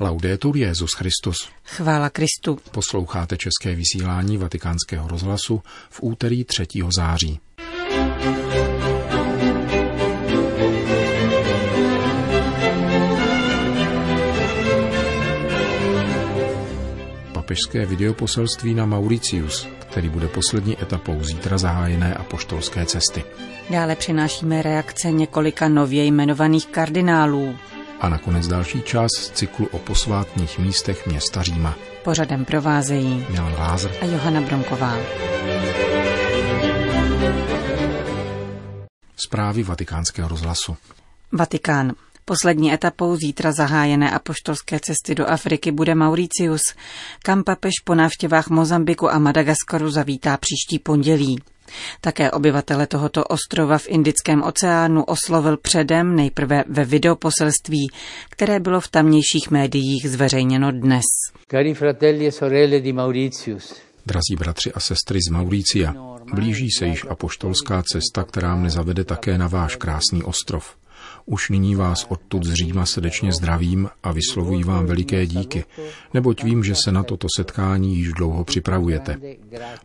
Laudetur Jezus Christus. Chvála Kristu. Posloucháte české vysílání Vatikánského rozhlasu v úterý 3. září. Papežské videoposelství na Mauricius, který bude poslední etapou zítra zahájené apoštolské cesty. Dále přinášíme reakce několika nově jmenovaných kardinálů. A nakonec další část z cyklu o posvátných místech města Říma. Pořadem provázejí Milan Lázr a Johana Bronková. Zprávy vatikánského rozhlasu. Vatikán. Poslední etapou zítra zahájené apoštolské cesty do Afriky bude Mauricius, kam papež po návštěvách Mozambiku a Madagaskaru zavítá příští pondělí. Také obyvatele tohoto ostrova v Indickém oceánu oslovil předem nejprve ve videoposelství, které bylo v tamnějších médiích zveřejněno dnes. Cari fratelli e sorelle di Mauritius, Drazí bratři a sestry z Mauricia, blíží se již apoštolská cesta, která mne zavede také na váš krásný ostrov. Už nyní vás odtud z Říma srdečně zdravím a vyslovuji vám veliké díky, neboť vím, že se na toto setkání již dlouho připravujete.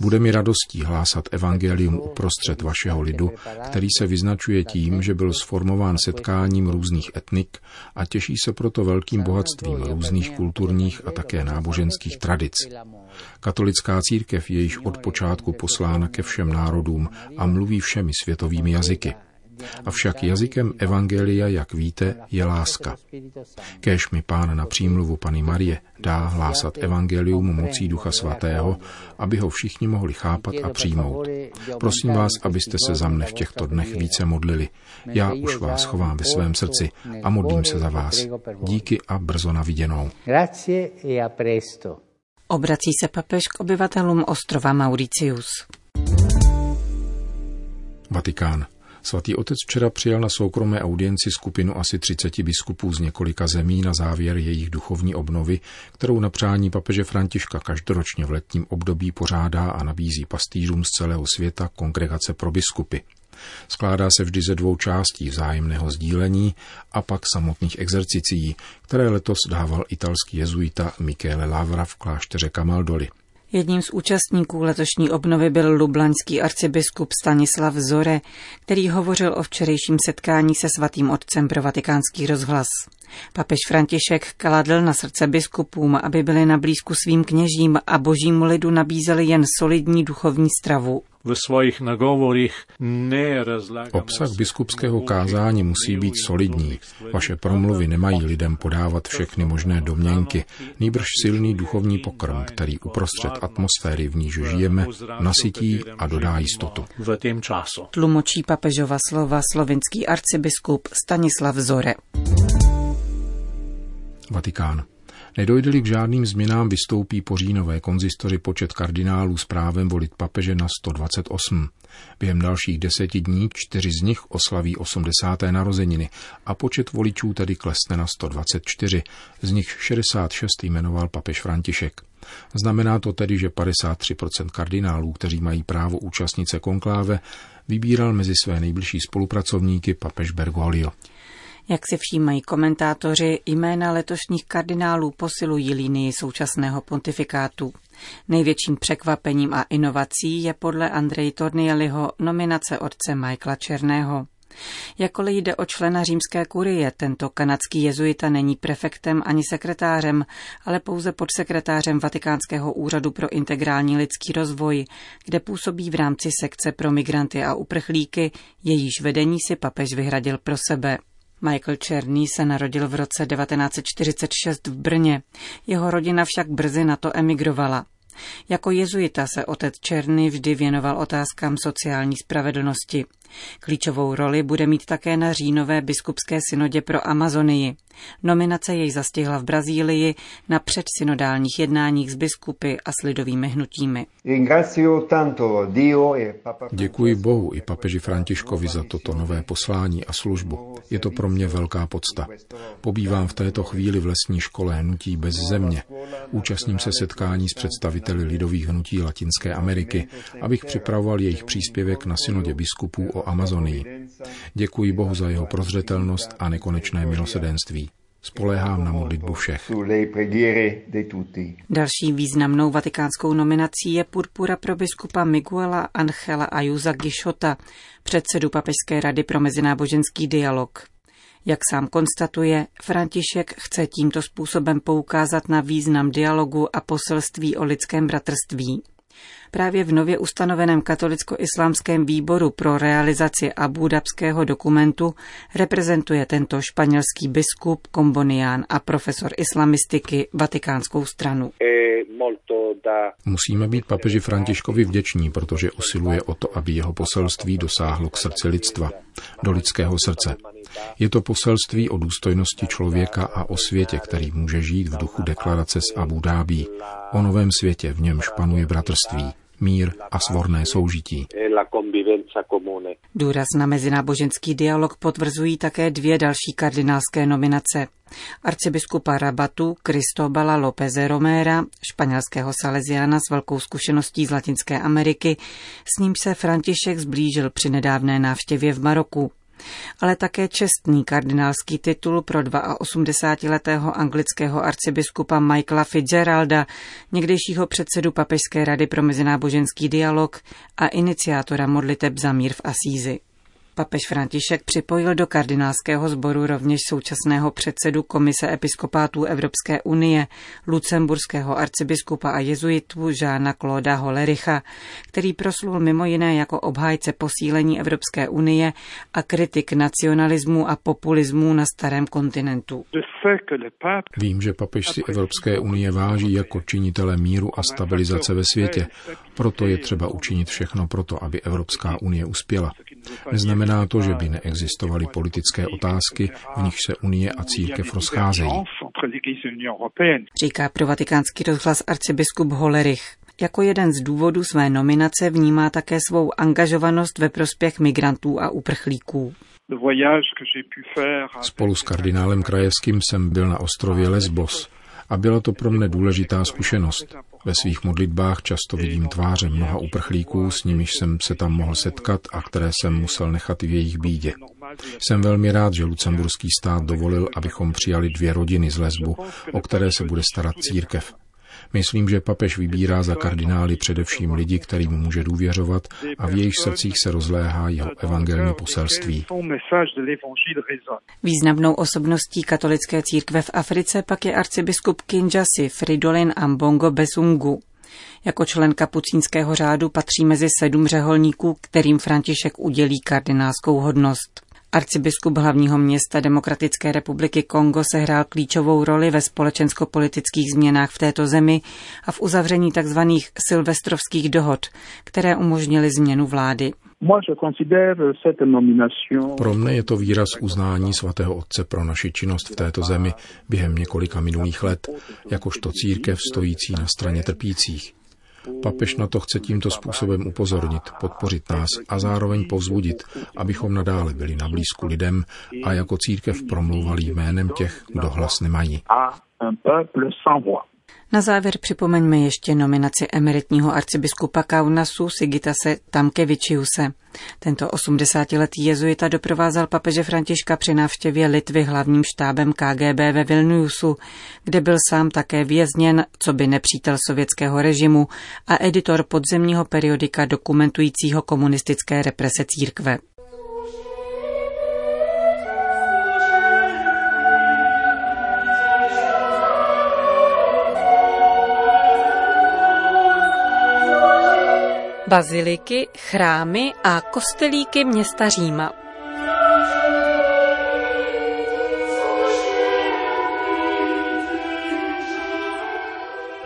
Bude mi radostí hlásat evangelium uprostřed vašeho lidu, který se vyznačuje tím, že byl sformován setkáním různých etnik a těší se proto velkým bohatstvím různých kulturních a také náboženských tradic. Katolická církev je již od počátku poslána ke všem národům a mluví všemi světovými jazyky. Avšak jazykem Evangelia, jak víte, je láska. Kéž mi pán na přímluvu Pany Marie dá hlásat Evangelium mocí Ducha Svatého, aby ho všichni mohli chápat a přijmout. Prosím vás, abyste se za mne v těchto dnech více modlili. Já už vás chovám ve svém srdci a modlím se za vás. Díky a brzo na viděnou. Grazie e a presto. Obrací se papež k obyvatelům ostrova Mauricius. Vatikán. Svatý otec včera přijal na soukromé audienci skupinu asi 30 biskupů z několika zemí na závěr jejich duchovní obnovy, kterou na přání papeže Františka každoročně v letním období pořádá a nabízí pastýřům z celého světa kongregace pro biskupy. Skládá se vždy ze dvou částí vzájemného sdílení a pak samotných exercicí, které letos dával italský jezuita Michele Lavra v klášteře Camaldoli. Jedním z účastníků letošní obnovy byl lublaňský arcibiskup Stanislav Zore, který hovořil o včerejším setkání se svatým otcem pro vatikánský rozhlas. Papež František kladl na srdce biskupům, aby byli na blízku svým kněžím a božímu lidu nabízeli jen solidní duchovní stravu. Obsah biskupského kázání musí být solidní. Vaše promluvy nemají lidem podávat všechny možné domněnky, nýbrž silný duchovní pokrm, který uprostřed atmosféry, v níž žijeme, nasytí a dodá jistotu. v tým času. Tlumočí papežova slova slovinský arcibiskup Stanislav Zore. Vatikán. Nedojde-li k žádným změnám, vystoupí po říjnové konzistoři počet kardinálů s právem volit papeže na 128. Během dalších deseti dní čtyři z nich oslaví 80. narozeniny a počet voličů tedy klesne na 124, z nich 66 jmenoval papež František. Znamená to tedy, že 53% kardinálů, kteří mají právo účastnit se konkláve, vybíral mezi své nejbližší spolupracovníky papež Bergoglio. Jak si všímají komentátoři, jména letošních kardinálů posilují linii současného pontifikátu. Největším překvapením a inovací je podle Andrej Tornieliho nominace otce Michaela Černého. Jakkoliv jde o člena římské kurie, tento kanadský jezuita není prefektem ani sekretářem, ale pouze podsekretářem Vatikánského úřadu pro integrální lidský rozvoj, kde působí v rámci sekce pro migranty a uprchlíky, jejíž vedení si papež vyhradil pro sebe. Michael Černý se narodil v roce 1946 v Brně. Jeho rodina však brzy na to emigrovala. Jako jezuita se otec Černý vždy věnoval otázkám sociální spravedlnosti. Klíčovou roli bude mít také na říjnové biskupské synodě pro Amazonii. Nominace jej zastihla v Brazílii na předsynodálních jednáních s biskupy a s lidovými hnutími. Děkuji Bohu i papeži Františkovi za toto nové poslání a službu. Je to pro mě velká podsta. Pobývám v této chvíli v lesní škole hnutí bez země. Účastním se setkání s představiteli lidových hnutí Latinské Ameriky, abych připravoval jejich příspěvek na synodě biskupů o Amazonii. Děkuji Bohu za jeho prozřetelnost a nekonečné milosedenství. Spoléhám na modlitbu všech. Další významnou vatikánskou nominací je purpura pro biskupa Miguela Angela Ayuza Gishota, předsedu Papežské rady pro mezináboženský dialog. Jak sám konstatuje, František chce tímto způsobem poukázat na význam dialogu a poselství o lidském bratrství. Právě v nově ustanoveném katolicko-islámském výboru pro realizaci abúdabského dokumentu reprezentuje tento španělský biskup, kombonián a profesor islamistiky Vatikánskou stranu. Musíme být papeži Františkovi vděční, protože usiluje o to, aby jeho poselství dosáhlo k srdci lidstva, do lidského srdce. Je to poselství o důstojnosti člověka a o světě, který může žít v duchu deklarace z Abu Dhabi, o novém světě, v němž panuje bratrství, mír a svorné soužití. Důraz na mezináboženský dialog potvrzují také dvě další kardinálské nominace. Arcibiskupa Rabatu Cristobala Lópeze Romera, španělského salesiána s velkou zkušeností z Latinské Ameriky, s ním se František zblížil při nedávné návštěvě v Maroku ale také čestný kardinálský titul pro 82-letého anglického arcibiskupa Michaela Fitzgeralda, někdejšího předsedu Papežské rady pro mezináboženský dialog a iniciátora modliteb za mír v Asízi. Papež František připojil do kardinálského sboru rovněž současného předsedu Komise episkopátů Evropské unie, lucemburského arcibiskupa a jezuitu Žána Klóda Holericha, který proslul mimo jiné jako obhájce posílení Evropské unie a kritik nacionalismu a populismu na starém kontinentu. Vím, že papež si Evropské unie váží jako činitele míru a stabilizace ve světě. Proto je třeba učinit všechno proto, aby Evropská unie uspěla. Neznamená to, že by neexistovaly politické otázky, v nich se Unie a církev rozcházejí. Říká pro vatikánský rozhlas arcibiskup Holerich. Jako jeden z důvodů své nominace vnímá také svou angažovanost ve prospěch migrantů a uprchlíků. Spolu s kardinálem Krajevským jsem byl na ostrově Lesbos a byla to pro mne důležitá zkušenost. Ve svých modlitbách často vidím tváře mnoha uprchlíků, s nimiž jsem se tam mohl setkat a které jsem musel nechat v jejich bídě. Jsem velmi rád, že lucemburský stát dovolil, abychom přijali dvě rodiny z lesbu, o které se bude starat církev. Myslím, že papež vybírá za kardinály především lidi, kterým může důvěřovat a v jejich srdcích se rozléhá jeho evangelní poselství. Významnou osobností katolické církve v Africe pak je arcibiskup Kinjasi Fridolin Ambongo Besungu. Jako člen kapucínského řádu patří mezi sedm řeholníků, kterým František udělí kardinálskou hodnost. Arcibiskup hlavního města Demokratické republiky Kongo sehrál klíčovou roli ve společensko-politických změnách v této zemi a v uzavření tzv. silvestrovských dohod, které umožnily změnu vlády. Pro mne je to výraz uznání svatého Otce pro naši činnost v této zemi během několika minulých let, jakožto církev stojící na straně trpících. Papež na to chce tímto způsobem upozornit, podpořit nás a zároveň povzbudit, abychom nadále byli na blízku lidem a jako církev promlouvali jménem těch, kdo hlas nemají. Na závěr připomeňme ještě nominaci emeritního arcibiskupa Kaunasu Sigitase Tamkevičiuse. Tento 80-letý jezuita doprovázel papeže Františka při návštěvě Litvy hlavním štábem KGB ve Vilniusu, kde byl sám také vězněn, co by nepřítel sovětského režimu a editor podzemního periodika dokumentujícího komunistické represe církve. Baziliky, chrámy a kostelíky města Říma.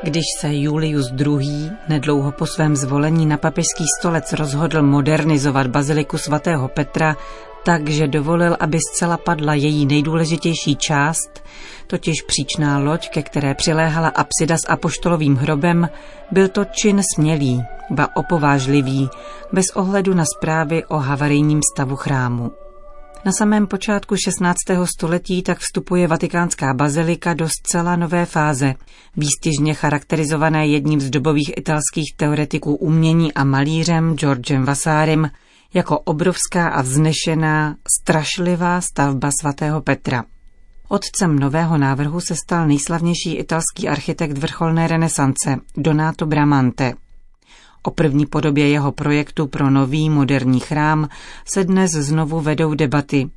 Když se Julius II. nedlouho po svém zvolení na papežský stolec rozhodl modernizovat baziliku svatého Petra, takže dovolil, aby zcela padla její nejdůležitější část, totiž příčná loď, ke které přiléhala apsida s apoštolovým hrobem, byl to čin smělý, ba opovážlivý, bez ohledu na zprávy o havarijním stavu chrámu. Na samém počátku 16. století tak vstupuje vatikánská bazilika do zcela nové fáze, výstižně charakterizované jedním z dobových italských teoretiků umění a malířem Georgem Vassárem jako obrovská a vznešená, strašlivá stavba svatého Petra. Otcem nového návrhu se stal nejslavnější italský architekt vrcholné renesance Donato Bramante. O první podobě jeho projektu pro nový moderní chrám se dnes znovu vedou debaty.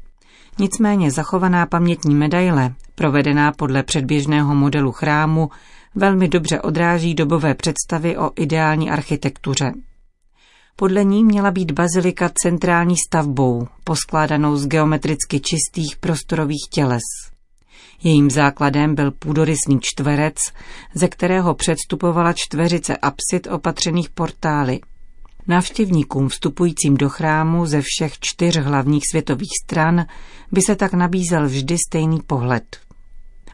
Nicméně zachovaná pamětní medaile, provedená podle předběžného modelu chrámu, velmi dobře odráží dobové představy o ideální architektuře. Podle ní měla být bazilika centrální stavbou, poskládanou z geometricky čistých prostorových těles. Jejím základem byl půdorysný čtverec, ze kterého předstupovala čtveřice apsid opatřených portály. Návštěvníkům vstupujícím do chrámu ze všech čtyř hlavních světových stran by se tak nabízel vždy stejný pohled.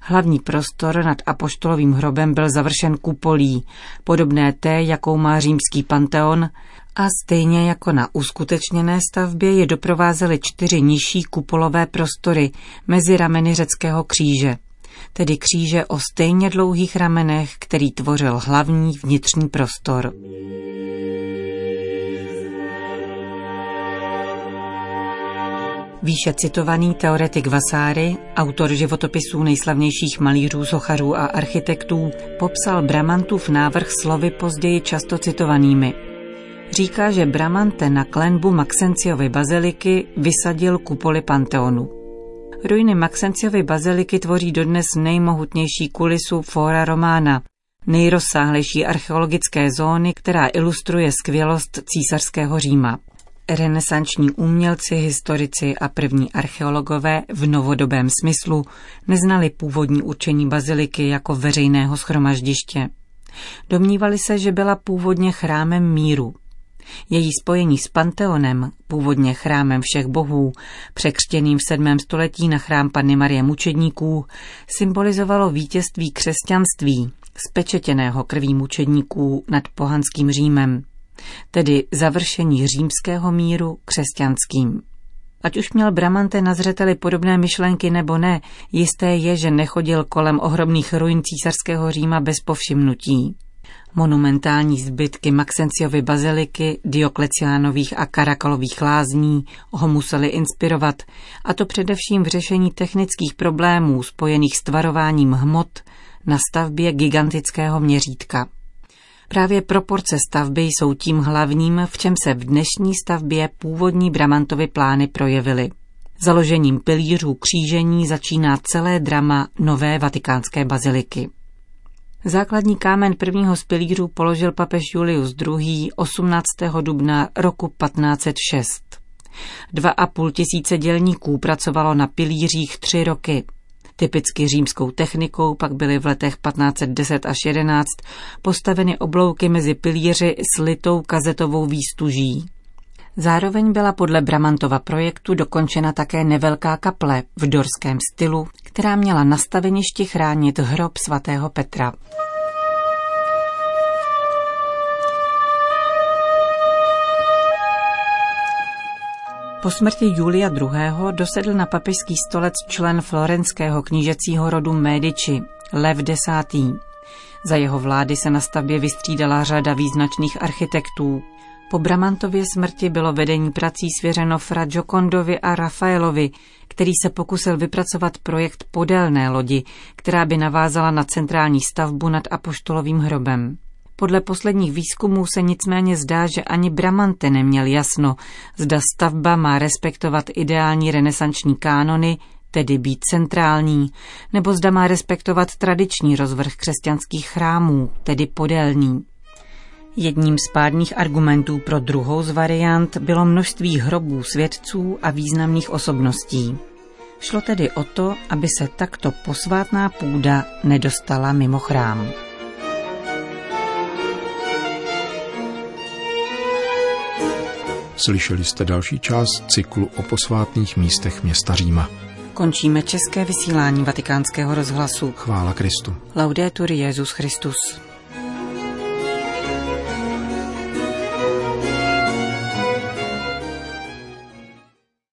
Hlavní prostor nad apoštolovým hrobem byl završen kupolí, podobné té, jakou má římský panteon, a stejně jako na uskutečněné stavbě je doprovázely čtyři nižší kupolové prostory mezi rameny řeckého kříže, tedy kříže o stejně dlouhých ramenech, který tvořil hlavní vnitřní prostor. Výše citovaný teoretik Vasáry, autor životopisů nejslavnějších malířů, sochařů a architektů, popsal Bramantův návrh slovy později často citovanými. Říká, že Bramante na klenbu Maxenciovy baziliky vysadil kupoly Panteonu. Ruiny Maxenciovy baziliky tvoří dodnes nejmohutnější kulisu Fora Romana, nejrozsáhlejší archeologické zóny, která ilustruje skvělost císařského Říma. Renesanční umělci, historici a první archeologové v novodobém smyslu neznali původní určení baziliky jako veřejného schromaždiště. Domnívali se, že byla původně chrámem míru. Její spojení s Panteonem, původně chrámem všech bohů, překřtěným v 7. století na chrám Panny Marie mučedníků, symbolizovalo vítězství křesťanství, spečetěného krví mučedníků nad pohanským Římem tedy završení římského míru křesťanským. Ať už měl Bramante na zřeteli podobné myšlenky nebo ne, jisté je, že nechodil kolem ohromných ruin císařského Říma bez povšimnutí. Monumentální zbytky Maxenciovy baziliky, Diokleciánových a Karakalových lázní ho museli inspirovat, a to především v řešení technických problémů spojených s tvarováním hmot na stavbě gigantického měřítka. Právě proporce stavby jsou tím hlavním, v čem se v dnešní stavbě původní Bramantovy plány projevily. Založením pilířů křížení začíná celé drama nové vatikánské baziliky. Základní kámen prvního z pilířů položil papež Julius II. 18. dubna roku 1506. Dva a půl tisíce dělníků pracovalo na pilířích tři roky – Typicky římskou technikou pak byly v letech 1510 až 11 postaveny oblouky mezi pilíři s litou kazetovou výstuží. Zároveň byla podle Bramantova projektu dokončena také nevelká kaple v dorském stylu, která měla na staveništi chránit hrob svatého Petra. Po smrti Julia II. dosedl na papežský stolec člen florenského knížecího rodu Médici, Lev X. Za jeho vlády se na stavbě vystřídala řada význačných architektů. Po Bramantově smrti bylo vedení prací svěřeno Fra Giocondovi a Rafaelovi, který se pokusil vypracovat projekt podélné lodi, která by navázala na centrální stavbu nad apoštolovým hrobem. Podle posledních výzkumů se nicméně zdá, že ani Bramante neměl jasno, zda stavba má respektovat ideální renesanční kánony, tedy být centrální, nebo zda má respektovat tradiční rozvrh křesťanských chrámů, tedy podélný. Jedním z pádných argumentů pro druhou z variant bylo množství hrobů svědců a významných osobností. Šlo tedy o to, aby se takto posvátná půda nedostala mimo chrám. Slyšeli jste další část cyklu o posvátných místech města Říma. Končíme české vysílání vatikánského rozhlasu. Chvála Kristu. Laudetur Jezus Christus.